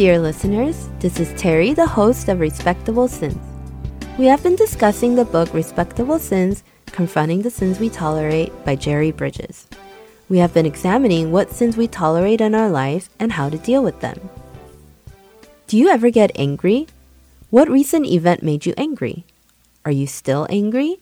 dear listeners. This is Terry, the host of Respectable Sins. We have been discussing the book Respectable Sins Confronting the Sins We Tolerate by Jerry Bridges. We have been examining what sins we tolerate in our lives and how to deal with them. Do you ever get angry? What recent event made you angry? Are you still angry?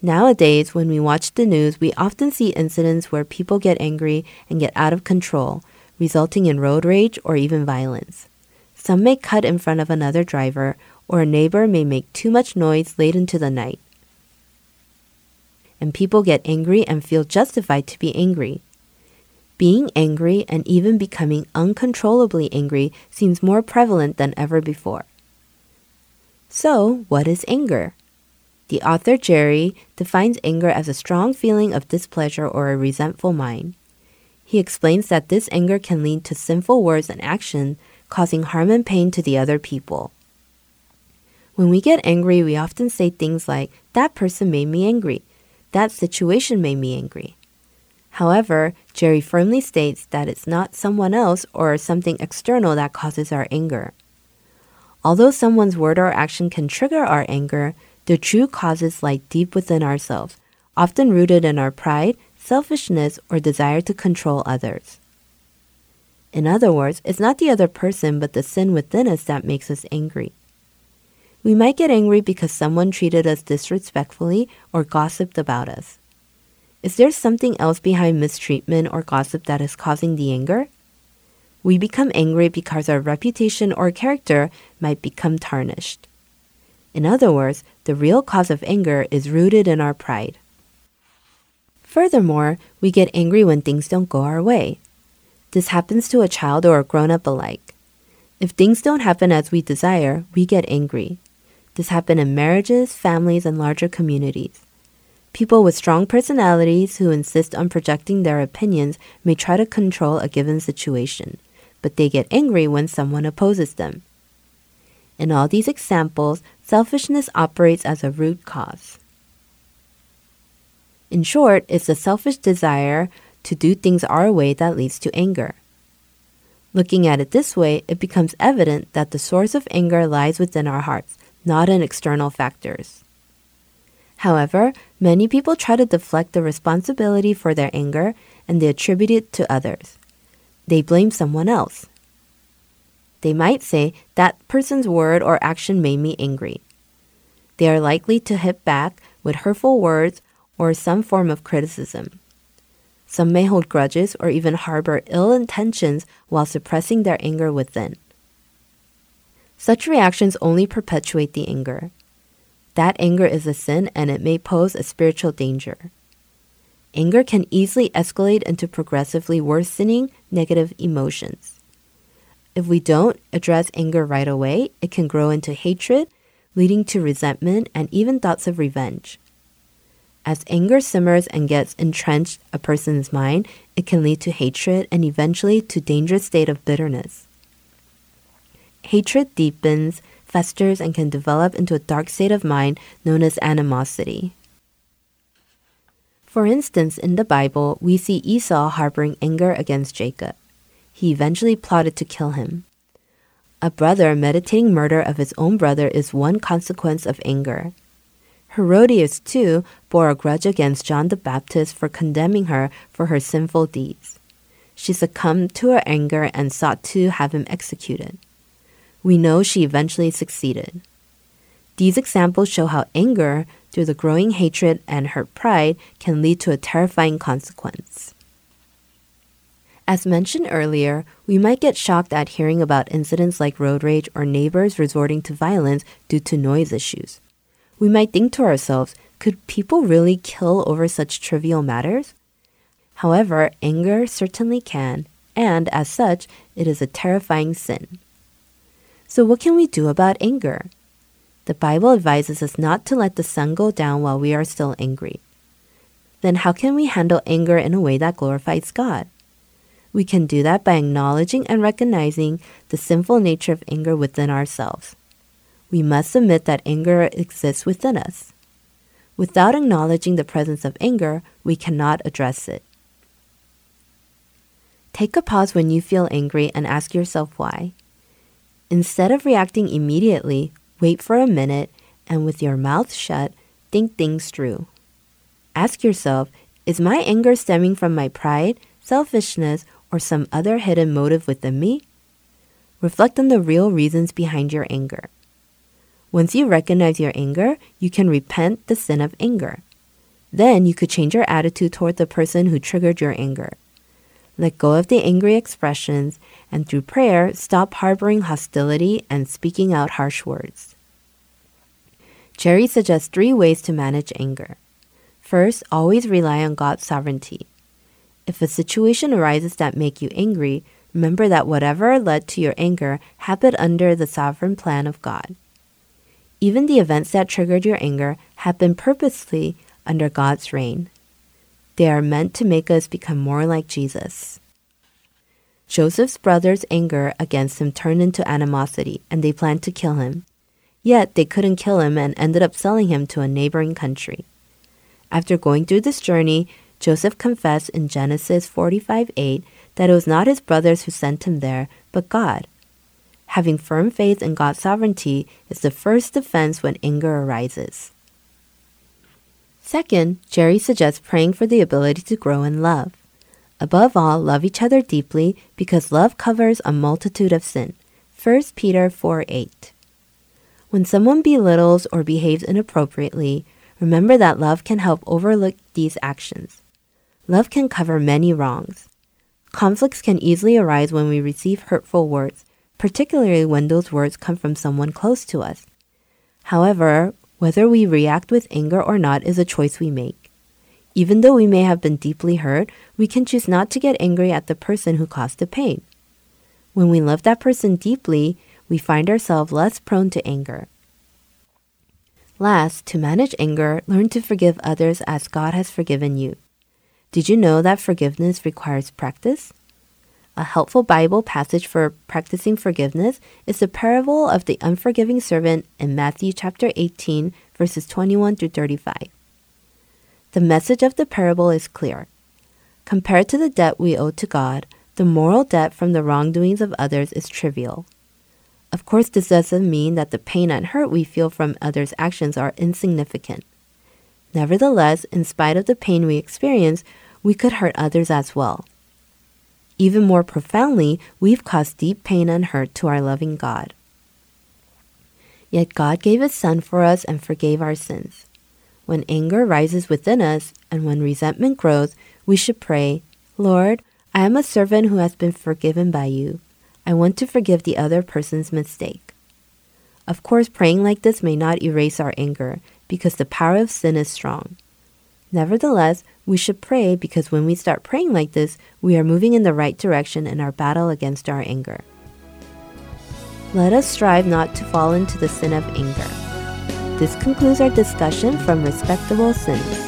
Nowadays, when we watch the news, we often see incidents where people get angry and get out of control, resulting in road rage or even violence. Some may cut in front of another driver, or a neighbor may make too much noise late into the night. And people get angry and feel justified to be angry. Being angry and even becoming uncontrollably angry seems more prevalent than ever before. So, what is anger? The author Jerry defines anger as a strong feeling of displeasure or a resentful mind. He explains that this anger can lead to sinful words and action, causing harm and pain to the other people. When we get angry, we often say things like, That person made me angry. That situation made me angry. However, Jerry firmly states that it's not someone else or something external that causes our anger. Although someone's word or action can trigger our anger, the true causes lie deep within ourselves, often rooted in our pride, selfishness, or desire to control others. In other words, it's not the other person but the sin within us that makes us angry. We might get angry because someone treated us disrespectfully or gossiped about us. Is there something else behind mistreatment or gossip that is causing the anger? We become angry because our reputation or character might become tarnished. In other words, the real cause of anger is rooted in our pride. Furthermore, we get angry when things don't go our way. This happens to a child or a grown up alike. If things don't happen as we desire, we get angry. This happens in marriages, families, and larger communities. People with strong personalities who insist on projecting their opinions may try to control a given situation, but they get angry when someone opposes them. In all these examples, selfishness operates as a root cause. In short, it's a selfish desire to do things our way that leads to anger. Looking at it this way, it becomes evident that the source of anger lies within our hearts, not in external factors. However, many people try to deflect the responsibility for their anger and they attribute it to others. They blame someone else. They might say, that person's word or action made me angry. They are likely to hit back with hurtful words or some form of criticism. Some may hold grudges or even harbor ill intentions while suppressing their anger within. Such reactions only perpetuate the anger. That anger is a sin and it may pose a spiritual danger. Anger can easily escalate into progressively worsening negative emotions. If we don't address anger right away, it can grow into hatred, leading to resentment and even thoughts of revenge. As anger simmers and gets entrenched a person's mind, it can lead to hatred and eventually to dangerous state of bitterness. Hatred deepens, festers, and can develop into a dark state of mind known as animosity. For instance, in the Bible, we see Esau harboring anger against Jacob. He eventually plotted to kill him. A brother meditating murder of his own brother is one consequence of anger. Herodias, too, bore a grudge against John the Baptist for condemning her for her sinful deeds. She succumbed to her anger and sought to have him executed. We know she eventually succeeded. These examples show how anger, through the growing hatred and hurt pride, can lead to a terrifying consequence. As mentioned earlier, we might get shocked at hearing about incidents like road rage or neighbors resorting to violence due to noise issues. We might think to ourselves, could people really kill over such trivial matters? However, anger certainly can, and as such, it is a terrifying sin. So, what can we do about anger? The Bible advises us not to let the sun go down while we are still angry. Then, how can we handle anger in a way that glorifies God? We can do that by acknowledging and recognizing the sinful nature of anger within ourselves we must admit that anger exists within us. Without acknowledging the presence of anger, we cannot address it. Take a pause when you feel angry and ask yourself why. Instead of reacting immediately, wait for a minute and with your mouth shut, think things through. Ask yourself is my anger stemming from my pride, selfishness, or some other hidden motive within me? Reflect on the real reasons behind your anger. Once you recognize your anger, you can repent the sin of anger. Then you could change your attitude toward the person who triggered your anger. Let go of the angry expressions and through prayer, stop harboring hostility and speaking out harsh words. Jerry suggests three ways to manage anger. First, always rely on God's sovereignty. If a situation arises that make you angry, remember that whatever led to your anger happened under the sovereign plan of God. Even the events that triggered your anger have been purposely under God's reign. They are meant to make us become more like Jesus. Joseph's brothers' anger against him turned into animosity, and they planned to kill him. Yet they couldn't kill him and ended up selling him to a neighboring country. After going through this journey, Joseph confessed in Genesis 45 8 that it was not his brothers who sent him there, but God. Having firm faith in God's sovereignty is the first defense when anger arises. Second, Jerry suggests praying for the ability to grow in love. Above all, love each other deeply because love covers a multitude of sin. 1 Peter 4 8. When someone belittles or behaves inappropriately, Remember that love can help overlook these actions. Love can cover many wrongs. Conflicts can easily arise when we receive hurtful words, particularly when those words come from someone close to us. However, whether we react with anger or not is a choice we make. Even though we may have been deeply hurt, we can choose not to get angry at the person who caused the pain. When we love that person deeply, we find ourselves less prone to anger. Last, to manage anger, learn to forgive others as God has forgiven you. Did you know that forgiveness requires practice? A helpful Bible passage for practicing forgiveness is the parable of the unforgiving servant in Matthew chapter 18, verses 21 through 35. The message of the parable is clear. Compared to the debt we owe to God, the moral debt from the wrongdoings of others is trivial. Of course, this doesn't mean that the pain and hurt we feel from others' actions are insignificant. Nevertheless, in spite of the pain we experience, we could hurt others as well. Even more profoundly, we've caused deep pain and hurt to our loving God. Yet God gave His Son for us and forgave our sins. When anger rises within us and when resentment grows, we should pray, Lord, I am a servant who has been forgiven by you. I want to forgive the other person's mistake. Of course, praying like this may not erase our anger because the power of sin is strong. Nevertheless, we should pray because when we start praying like this, we are moving in the right direction in our battle against our anger. Let us strive not to fall into the sin of anger. This concludes our discussion from Respectable Sins.